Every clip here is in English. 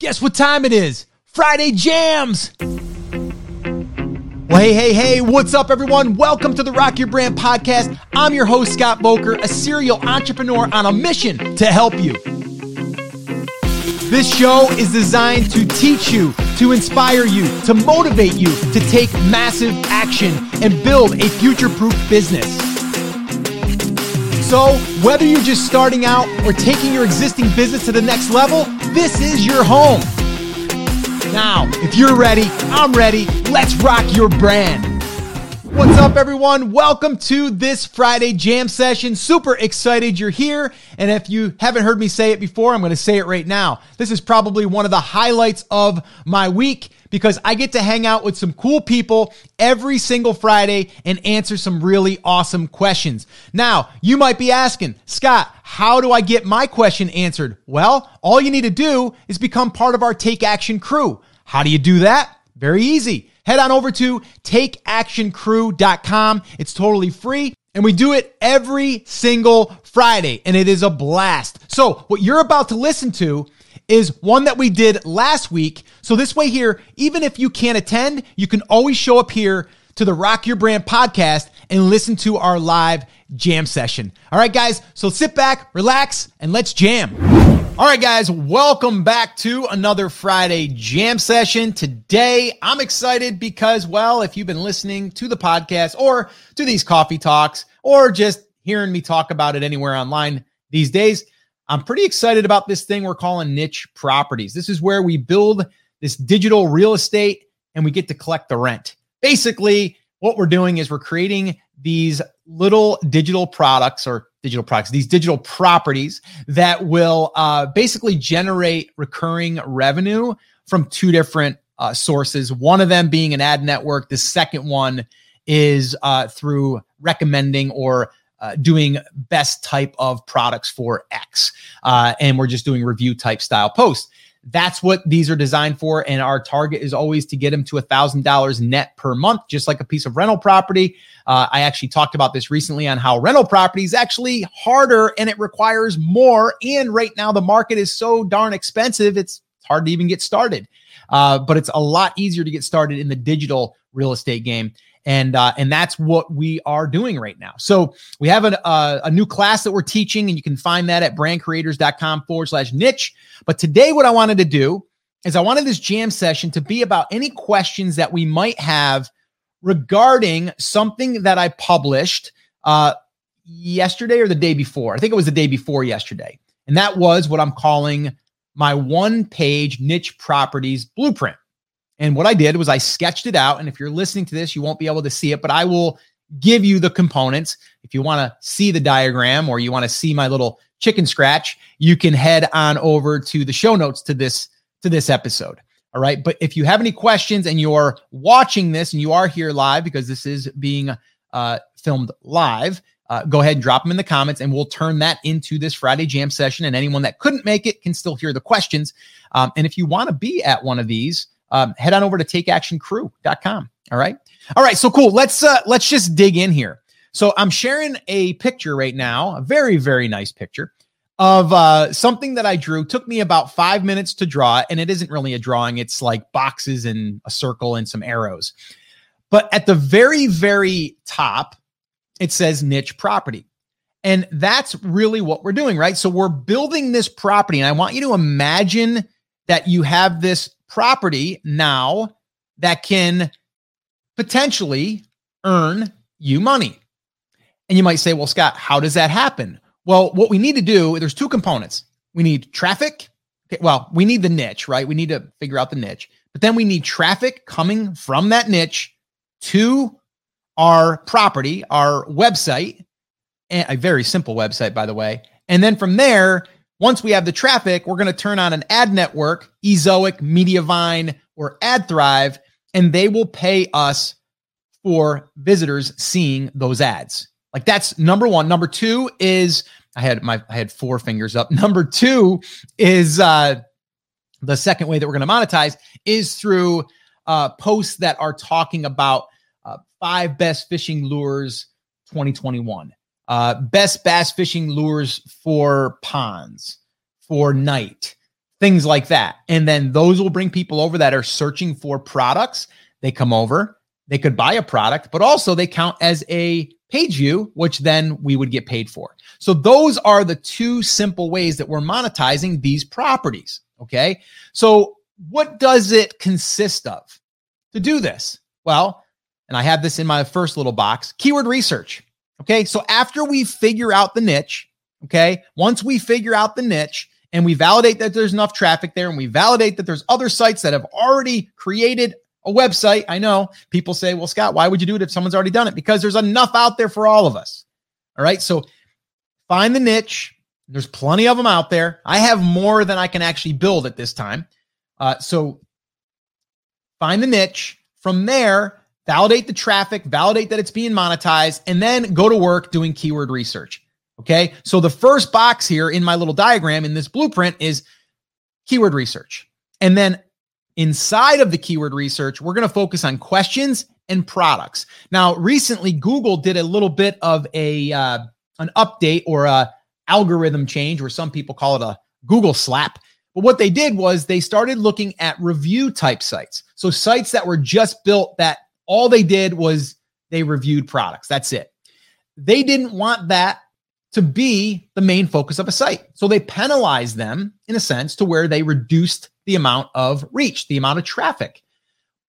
Guess what time it is? Friday Jams! Well, hey, hey, hey, what's up, everyone? Welcome to the Rock Your Brand podcast. I'm your host, Scott Voelker, a serial entrepreneur on a mission to help you. This show is designed to teach you, to inspire you, to motivate you to take massive action and build a future proof business. So, whether you're just starting out or taking your existing business to the next level, this is your home. Now, if you're ready, I'm ready. Let's rock your brand. What's up, everyone? Welcome to this Friday jam session. Super excited you're here. And if you haven't heard me say it before, I'm going to say it right now. This is probably one of the highlights of my week because I get to hang out with some cool people every single Friday and answer some really awesome questions. Now, you might be asking, Scott, how do I get my question answered? Well, all you need to do is become part of our Take Action crew. How do you do that? Very easy. Head on over to takeactioncrew.com. It's totally free. And we do it every single Friday, and it is a blast. So, what you're about to listen to is one that we did last week. So this way here, even if you can't attend, you can always show up here to the Rock Your Brand podcast and listen to our live jam session. All right, guys. So sit back, relax, and let's jam. All right, guys, welcome back to another Friday jam session. Today, I'm excited because, well, if you've been listening to the podcast or to these coffee talks or just hearing me talk about it anywhere online these days, I'm pretty excited about this thing we're calling niche properties. This is where we build this digital real estate and we get to collect the rent. Basically, what we're doing is we're creating these little digital products or digital products, these digital properties that will uh, basically generate recurring revenue from two different uh, sources. One of them being an ad network. The second one is uh, through recommending or uh, doing best type of products for X. Uh, and we're just doing review type style posts. That's what these are designed for. And our target is always to get them to a $1,000 net per month, just like a piece of rental property. Uh, I actually talked about this recently on how rental property is actually harder and it requires more. And right now, the market is so darn expensive, it's hard to even get started. Uh, but it's a lot easier to get started in the digital real estate game and uh, and that's what we are doing right now. So we have a, uh, a new class that we're teaching, and you can find that at brandcreators.com forward slash niche. But today, what I wanted to do is I wanted this jam session to be about any questions that we might have regarding something that I published uh, yesterday or the day before. I think it was the day before yesterday, and that was what I'm calling my one page niche properties blueprint. And what I did was I sketched it out. And if you're listening to this, you won't be able to see it, but I will give you the components. If you want to see the diagram or you want to see my little chicken scratch, you can head on over to the show notes to this to this episode. All right. But if you have any questions and you're watching this and you are here live because this is being uh, filmed live, uh, go ahead and drop them in the comments and we'll turn that into this Friday jam session. And anyone that couldn't make it can still hear the questions. Um, and if you want to be at one of these, um, head on over to takeactioncrew.com. All right. All right. So cool. Let's uh, let's just dig in here. So I'm sharing a picture right now, a very, very nice picture of uh, something that I drew. Took me about five minutes to draw, and it isn't really a drawing. It's like boxes and a circle and some arrows. But at the very, very top, it says niche property. And that's really what we're doing, right? So we're building this property. And I want you to imagine that you have this property now that can potentially earn you money. And you might say, well, Scott, how does that happen? Well, what we need to do, there's two components. We need traffic. Okay, well, we need the niche, right? We need to figure out the niche, but then we need traffic coming from that niche to our property, our website, a very simple website, by the way. And then from there, once we have the traffic, we're going to turn on an ad network, Ezoic, Mediavine, or AdThrive, and they will pay us for visitors seeing those ads. Like that's number one. Number two is I had my I had four fingers up. Number two is uh, the second way that we're going to monetize is through uh, posts that are talking about uh, five best fishing lures 2021. Uh, best bass fishing lures for ponds, for night, things like that. And then those will bring people over that are searching for products. They come over, they could buy a product, but also they count as a page view, which then we would get paid for. So those are the two simple ways that we're monetizing these properties. Okay. So what does it consist of to do this? Well, and I have this in my first little box keyword research. Okay. So after we figure out the niche, okay, once we figure out the niche and we validate that there's enough traffic there and we validate that there's other sites that have already created a website. I know people say, well, Scott, why would you do it if someone's already done it? Because there's enough out there for all of us. All right. So find the niche. There's plenty of them out there. I have more than I can actually build at this time. Uh, so find the niche. From there, validate the traffic, validate that it's being monetized, and then go to work doing keyword research. Okay. So the first box here in my little diagram in this blueprint is keyword research. And then inside of the keyword research, we're going to focus on questions and products. Now, recently, Google did a little bit of a uh, an update or a algorithm change, or some people call it a Google slap. But what they did was they started looking at review type sites. So sites that were just built that all they did was they reviewed products. That's it. They didn't want that to be the main focus of a site. So they penalized them in a sense to where they reduced the amount of reach, the amount of traffic.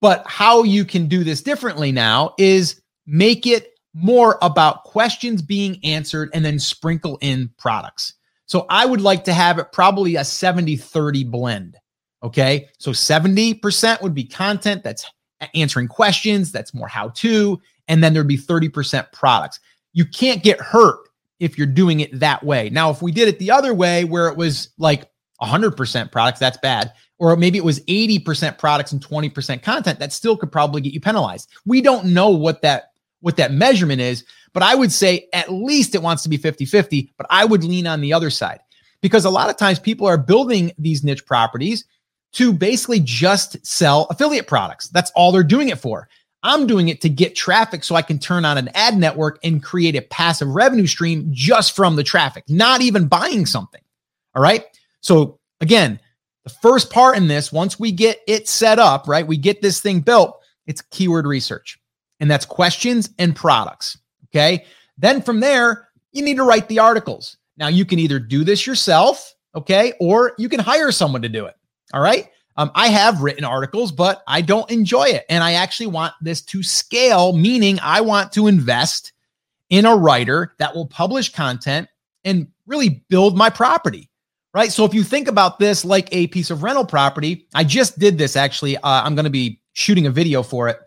But how you can do this differently now is make it more about questions being answered and then sprinkle in products. So I would like to have it probably a 70 30 blend. Okay. So 70% would be content that's answering questions, that's more how to, and then there'd be 30% products. You can't get hurt if you're doing it that way. Now, if we did it the other way where it was like 100% products, that's bad. Or maybe it was 80% products and 20% content, that still could probably get you penalized. We don't know what that what that measurement is, but I would say at least it wants to be 50-50, but I would lean on the other side. Because a lot of times people are building these niche properties to basically just sell affiliate products. That's all they're doing it for. I'm doing it to get traffic so I can turn on an ad network and create a passive revenue stream just from the traffic, not even buying something. All right. So, again, the first part in this, once we get it set up, right, we get this thing built, it's keyword research, and that's questions and products. Okay. Then from there, you need to write the articles. Now, you can either do this yourself, okay, or you can hire someone to do it. All right. Um, I have written articles, but I don't enjoy it. And I actually want this to scale, meaning I want to invest in a writer that will publish content and really build my property. Right. So if you think about this like a piece of rental property, I just did this actually. Uh, I'm going to be shooting a video for it.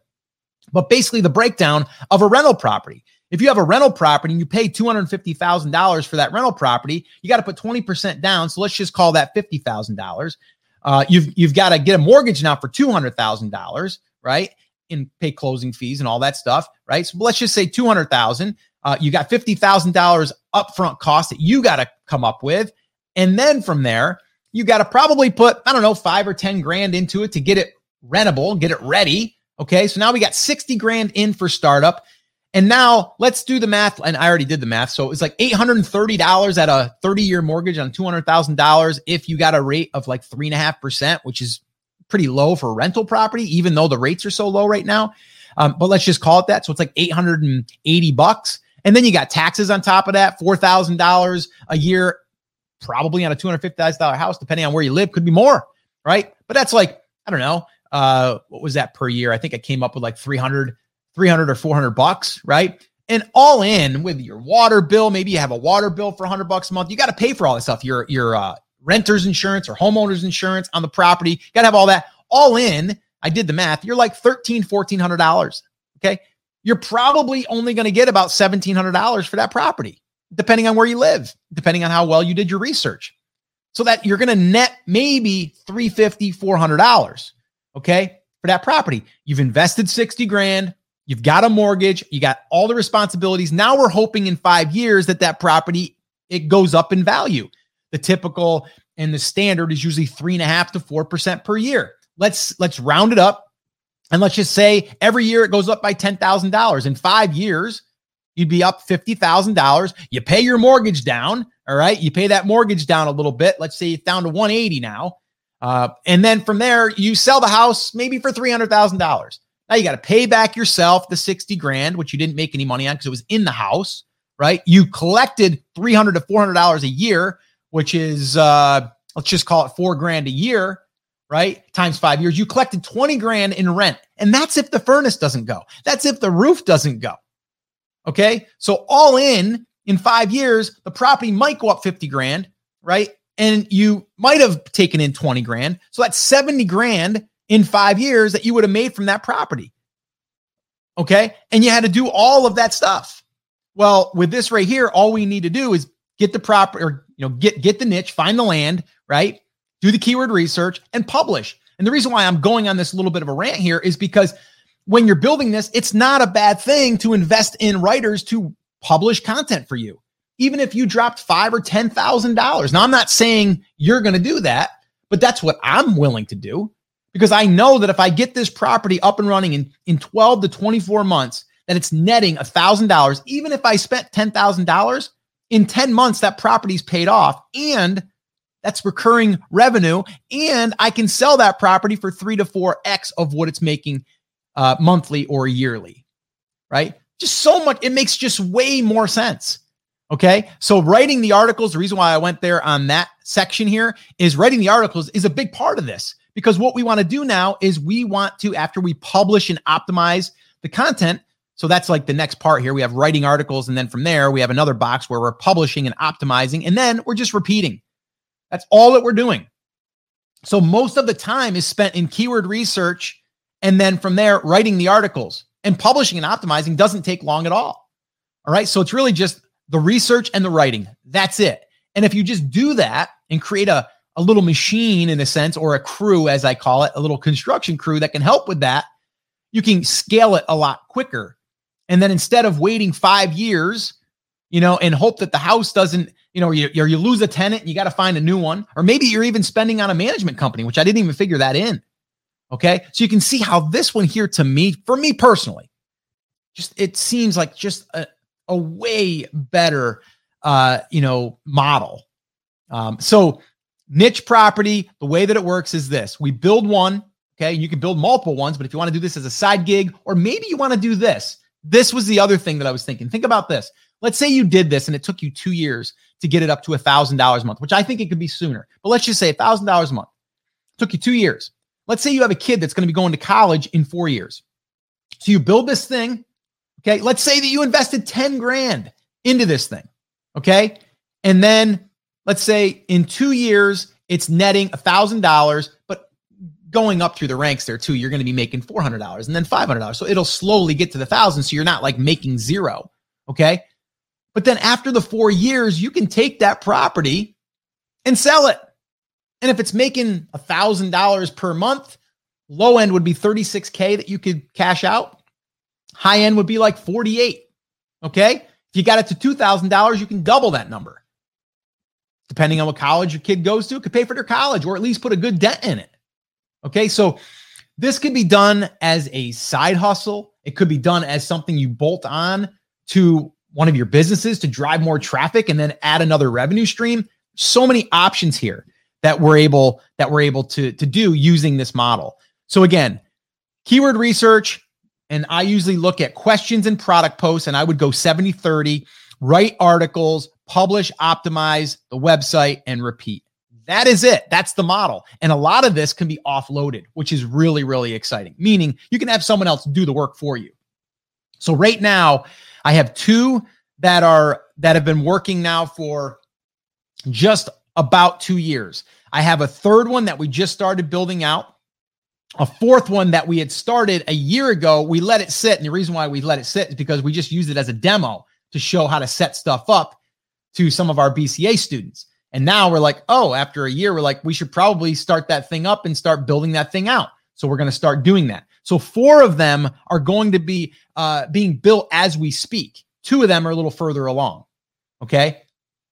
But basically, the breakdown of a rental property. If you have a rental property and you pay $250,000 for that rental property, you got to put 20% down. So let's just call that $50,000. Uh, you've you've got to get a mortgage now for two hundred thousand dollars, right? And pay closing fees and all that stuff, right? So let's just say two hundred thousand. Uh, you got fifty thousand dollars upfront cost that you got to come up with, and then from there you got to probably put I don't know five or ten grand into it to get it rentable, get it ready. Okay, so now we got sixty grand in for startup. And now let's do the math. And I already did the math. So it was like $830 at a 30 year mortgage on $200,000 if you got a rate of like 3.5%, which is pretty low for rental property, even though the rates are so low right now. Um, but let's just call it that. So it's like 880 bucks. And then you got taxes on top of that, $4,000 a year, probably on a $250,000 house, depending on where you live, could be more, right? But that's like, I don't know, uh, what was that per year? I think I came up with like 300 300 or 400 bucks, right? And all in with your water bill, maybe you have a water bill for 100 bucks a month. You got to pay for all this stuff. Your your uh, renter's insurance or homeowner's insurance on the property. You got to have all that. All in, I did the math. You're like 13 1400 dollars. Okay, you're probably only going to get about 1700 dollars for that property, depending on where you live, depending on how well you did your research. So that you're going to net maybe 350 400 dollars. Okay, for that property, you've invested 60 grand You've got a mortgage, you got all the responsibilities. Now we're hoping in 5 years that that property it goes up in value. The typical and the standard is usually three and a half to four percent per year. Let's let's round it up, and let's just say every year it goes up by ten thousand dollars. In five years, you'd be up fifty thousand dollars. You pay your mortgage down. All right, you pay that mortgage down a little bit. Let's say it's down to one eighty now. Uh, and then from there, you sell the house maybe for $300,000. Now you got to pay back yourself the 60 grand, which you didn't make any money on because it was in the house, right? You collected 300 to $400 a year, which is, uh, let's just call it four grand a year, right? Times five years. You collected 20 grand in rent. And that's if the furnace doesn't go. That's if the roof doesn't go. Okay. So all in, in five years, the property might go up 50 grand, right? And you might have taken in 20 grand. So that's 70 grand in five years that you would have made from that property. Okay. And you had to do all of that stuff. Well, with this right here, all we need to do is get the proper or you know, get get the niche, find the land, right? Do the keyword research and publish. And the reason why I'm going on this little bit of a rant here is because when you're building this, it's not a bad thing to invest in writers to publish content for you, even if you dropped five or ten thousand dollars. Now, I'm not saying you're to do that, but that's what I'm willing to do because I know that if I get this property up and running in in 12 to 24 months, that it's netting a thousand dollars. Even if I spent ten thousand dollars in 10 months, that property's paid off and that's recurring revenue. And I can sell that property for three to four X of what it's making uh, monthly or yearly, right? Just so much, it makes just way more sense. Okay. So writing the articles, the reason why I went there on that section here is writing the articles is a big part of this because what we want to do now is we want to, after we publish and optimize the content, so that's like the next part here. We have writing articles. And then from there, we have another box where we're publishing and optimizing. And then we're just repeating. That's all that we're doing. So most of the time is spent in keyword research and then from there, writing the articles and publishing and optimizing doesn't take long at all. All right. So it's really just the research and the writing. That's it. And if you just do that and create a, a little machine in a sense, or a crew, as I call it, a little construction crew that can help with that, you can scale it a lot quicker. And then instead of waiting five years, you know, and hope that the house doesn't, you know, you, you lose a tenant you got to find a new one, or maybe you're even spending on a management company, which I didn't even figure that in. Okay. So you can see how this one here to me, for me personally, just it seems like just a, a way better uh, you know, model. Um, so niche property, the way that it works is this. We build one, okay, you can build multiple ones, but if you want to do this as a side gig, or maybe you want to do this. This was the other thing that I was thinking. Think about this. Let's say you did this and it took you two years to get it up to a thousand dollars a month, which I think it could be sooner. But let's just say a thousand dollars a month. It took you two years. Let's say you have a kid that's going to be going to college in four years. So you build this thing. Okay. Let's say that you invested 10 grand into this thing. Okay. And then let's say in two years, it's netting a thousand dollars, but going up through the ranks there too, you're going to be making $400 and then $500. So it'll slowly get to the thousand. So you're not like making zero. Okay. But then after the four years, you can take that property and sell it. And if it's making a thousand dollars per month, low end would be 36K that you could cash out. High end would be like 48. Okay. If you got it to $2,000, you can double that number. Depending on what college your kid goes to, could pay for their college or at least put a good dent in it. Okay. So this could be done as a side hustle. It could be done as something you bolt on to one of your businesses to drive more traffic and then add another revenue stream. So many options here that we're able that we're able to to do using this model. So again, keyword research and I usually look at questions and product posts and I would go 70 30, write articles, publish, optimize the website and repeat. That is it. That's the model. And a lot of this can be offloaded, which is really really exciting. Meaning you can have someone else do the work for you. So right now, I have two that are that have been working now for just about two years. I have a third one that we just started building out. A fourth one that we had started a year ago. We let it sit. And the reason why we let it sit is because we just used it as a demo to show how to set stuff up to some of our BCA students. And now we're like, oh, after a year, we're like, we should probably start that thing up and start building that thing out. So we're going to start doing that. So four of them are going to be uh, being built as we speak. Two of them are a little further along. Okay.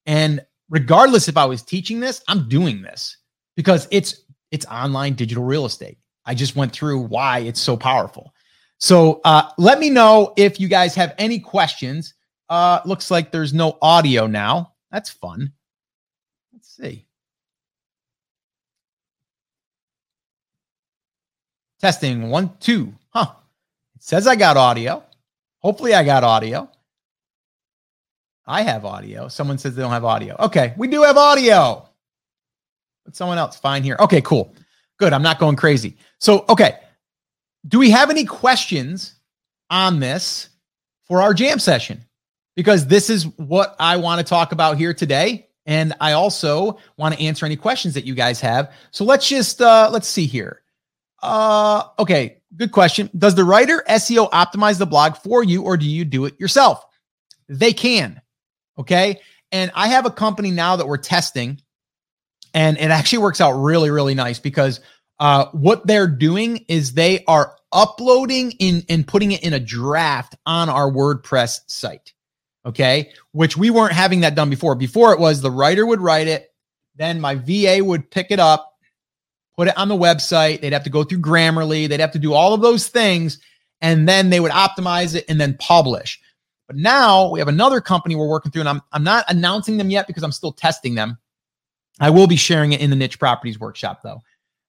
And regardless if I was teaching this, I'm doing this because it's it's online digital real estate. I just went through why it's so powerful. So uh, let me know if you guys have any questions. Uh, looks like there's no audio now. That's fun. Let's see. Testing one, two. Huh. It says I got audio. Hopefully, I got audio. I have audio. Someone says they don't have audio. Okay, we do have audio. But someone else fine here. Okay, cool. Good. I'm not going crazy. So, okay. Do we have any questions on this for our jam session? Because this is what I want to talk about here today. And I also want to answer any questions that you guys have. So let's just uh let's see here. Uh okay, good question. Does the writer SEO optimize the blog for you or do you do it yourself? They can. Okay? And I have a company now that we're testing and it actually works out really really nice because uh what they're doing is they are uploading in and putting it in a draft on our WordPress site okay, which we weren't having that done before. Before it was the writer would write it, then my VA would pick it up, put it on the website. They'd have to go through Grammarly, they'd have to do all of those things, and then they would optimize it and then publish. But now we have another company we're working through, and I'm, I'm not announcing them yet because I'm still testing them. I will be sharing it in the niche properties workshop though.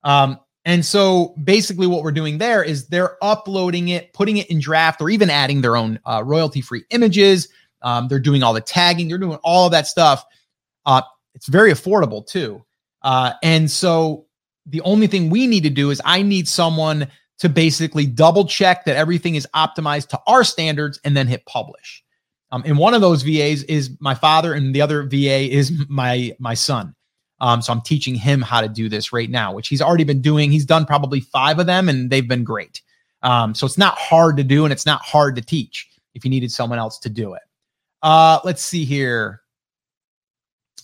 Um, and so basically, what we're doing there is they're uploading it, putting it in draft, or even adding their own uh, royalty free images, um, they're doing all the tagging, they're doing all that stuff. Uh, it's very affordable too. Uh, and so the only thing we need to do is I need someone to basically double check that everything is optimized to our standards and then hit publish. Um, and one of those VAs is my father, and the other VA is my my son. Um, so I'm teaching him how to do this right now, which he's already been doing. He's done probably five of them, and they've been great. Um, so it's not hard to do, and it's not hard to teach if you needed someone else to do it. Uh, let's see here.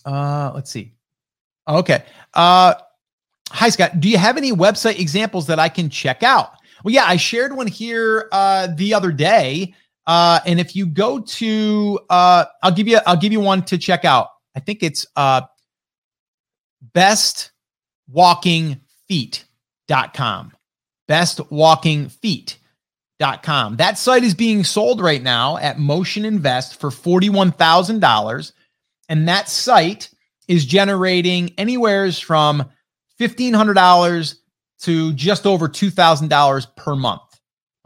Uh, let's see. Okay. Uh, hi, Scott. Do you have any website examples that I can check out? Well, yeah, I shared one here uh, the other day. Uh, and if you go to, uh, I'll give you, I'll give you one to check out. I think it's uh, bestwalkingfeet.com. Bestwalkingfeet com. That site is being sold right now at Motion Invest for $41,000. And that site is generating anywheres from $1,500 to just over $2,000 per month.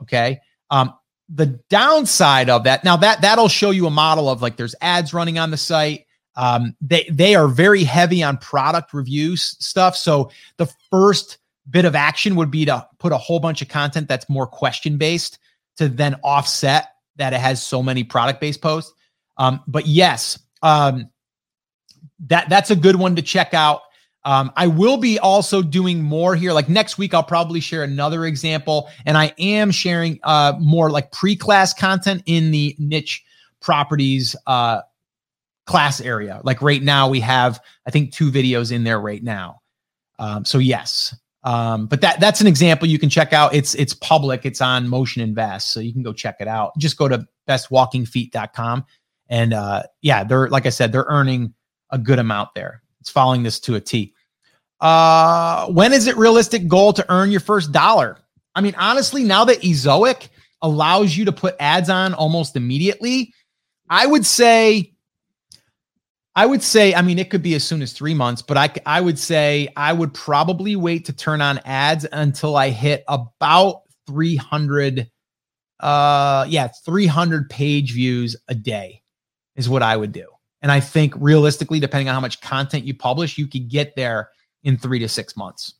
Okay. Um, the downside of that, now that that'll show you a model of like there's ads running on the site. Um, they they are very heavy on product reviews stuff. So the first bit of action would be to put a whole bunch of content that's more question based to then offset that it has so many product based posts. Um, but yes, um, that that's a good one to check out. Um, I will be also doing more here. Like next week, I'll probably share another example, and I am sharing uh, more like pre-class content in the niche properties uh, class area. Like right now, we have I think two videos in there right now. Um, so yes, um, but that that's an example you can check out. It's it's public. It's on Motion Invest, so you can go check it out. Just go to bestwalkingfeet.com, and uh, yeah, they're like I said, they're earning a good amount there. It's following this to a T. Uh, when is it realistic goal to earn your first dollar? I mean, honestly, now that Ezoic allows you to put ads on almost immediately, I would say I would say, I mean, it could be as soon as three months, but I, I would say I would probably wait to turn on ads until I hit about 300, uh, yeah, 300 page views a day is what I would do. And I think realistically, depending on how much content you publish, you could get there in three to six months.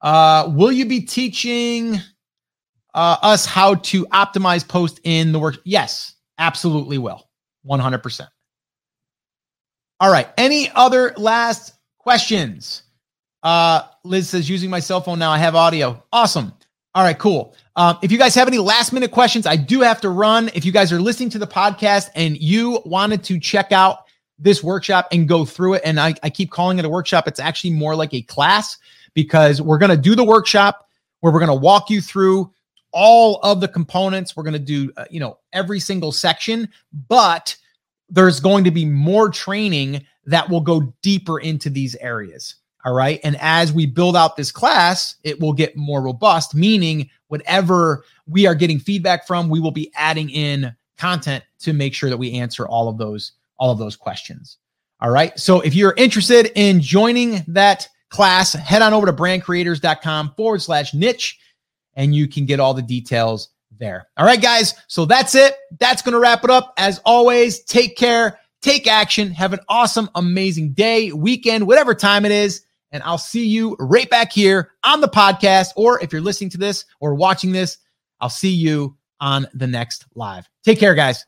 Uh, will you be teaching uh, us how to optimize post in the work? Yes, absolutely will. 100%. All right. Any other last questions? Uh, Liz says, using my cell phone now, I have audio. Awesome. All right, cool. Um, if you guys have any last minute questions, I do have to run. If you guys are listening to the podcast and you wanted to check out this workshop and go through it, and I, I keep calling it a workshop, it's actually more like a class because we're going to do the workshop where we're going to walk you through all of the components. We're going to do, uh, you know, every single section, but there's going to be more training that will go deeper into these areas. All right. And as we build out this class, it will get more robust, meaning whatever we are getting feedback from, we will be adding in content to make sure that we answer all of those all of those questions. All right. So if you're interested in joining that class, head on over to brandcreators.com forward slash niche and you can get all the details there. All right, guys. So that's it. That's going to wrap it up. As always, take care, take action, have an awesome, amazing day, weekend, whatever time it is. And I'll see you right back here on the podcast. Or if you're listening to this or watching this, I'll see you on the next live. Take care, guys.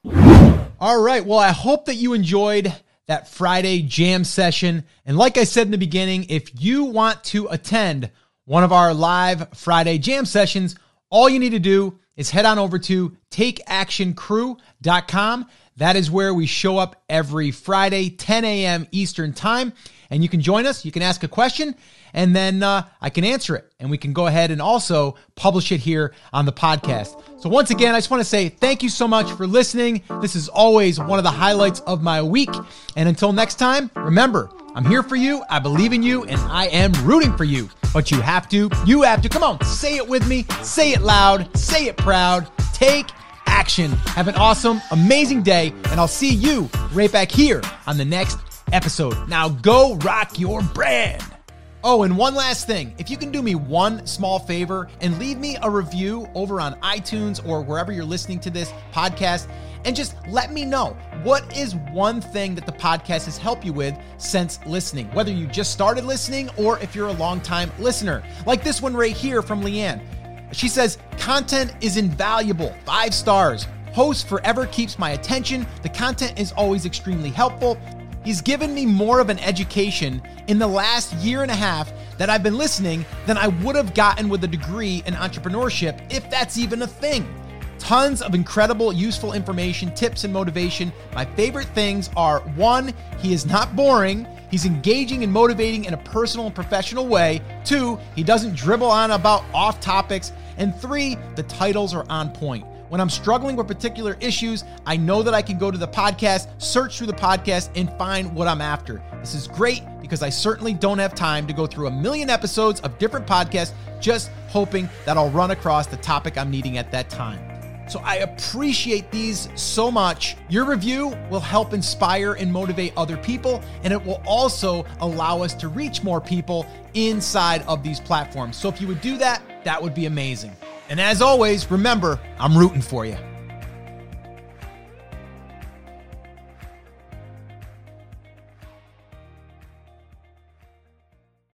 All right. Well, I hope that you enjoyed that Friday jam session. And like I said in the beginning, if you want to attend one of our live Friday jam sessions, all you need to do is head on over to takeactioncrew.com. That is where we show up every Friday, 10 a.m. Eastern Time. And you can join us. You can ask a question, and then uh, I can answer it. And we can go ahead and also publish it here on the podcast. So, once again, I just want to say thank you so much for listening. This is always one of the highlights of my week. And until next time, remember, I'm here for you. I believe in you, and I am rooting for you. But you have to, you have to. Come on, say it with me. Say it loud. Say it proud. Take action. Have an awesome, amazing day, and I'll see you right back here on the next episode. Now go rock your brand. Oh, and one last thing. If you can do me one small favor and leave me a review over on iTunes or wherever you're listening to this podcast, and just let me know what is one thing that the podcast has helped you with since listening, whether you just started listening or if you're a long time listener. Like this one right here from Leanne. She says, content is invaluable, five stars. Host forever keeps my attention. The content is always extremely helpful. He's given me more of an education in the last year and a half that I've been listening than I would have gotten with a degree in entrepreneurship, if that's even a thing. Tons of incredible, useful information, tips, and motivation. My favorite things are one, he is not boring. He's engaging and motivating in a personal and professional way. Two, he doesn't dribble on about off topics. And three, the titles are on point. When I'm struggling with particular issues, I know that I can go to the podcast, search through the podcast, and find what I'm after. This is great because I certainly don't have time to go through a million episodes of different podcasts just hoping that I'll run across the topic I'm needing at that time. So I appreciate these so much. Your review will help inspire and motivate other people, and it will also allow us to reach more people inside of these platforms. So if you would do that, that would be amazing. And as always, remember, I'm rooting for you.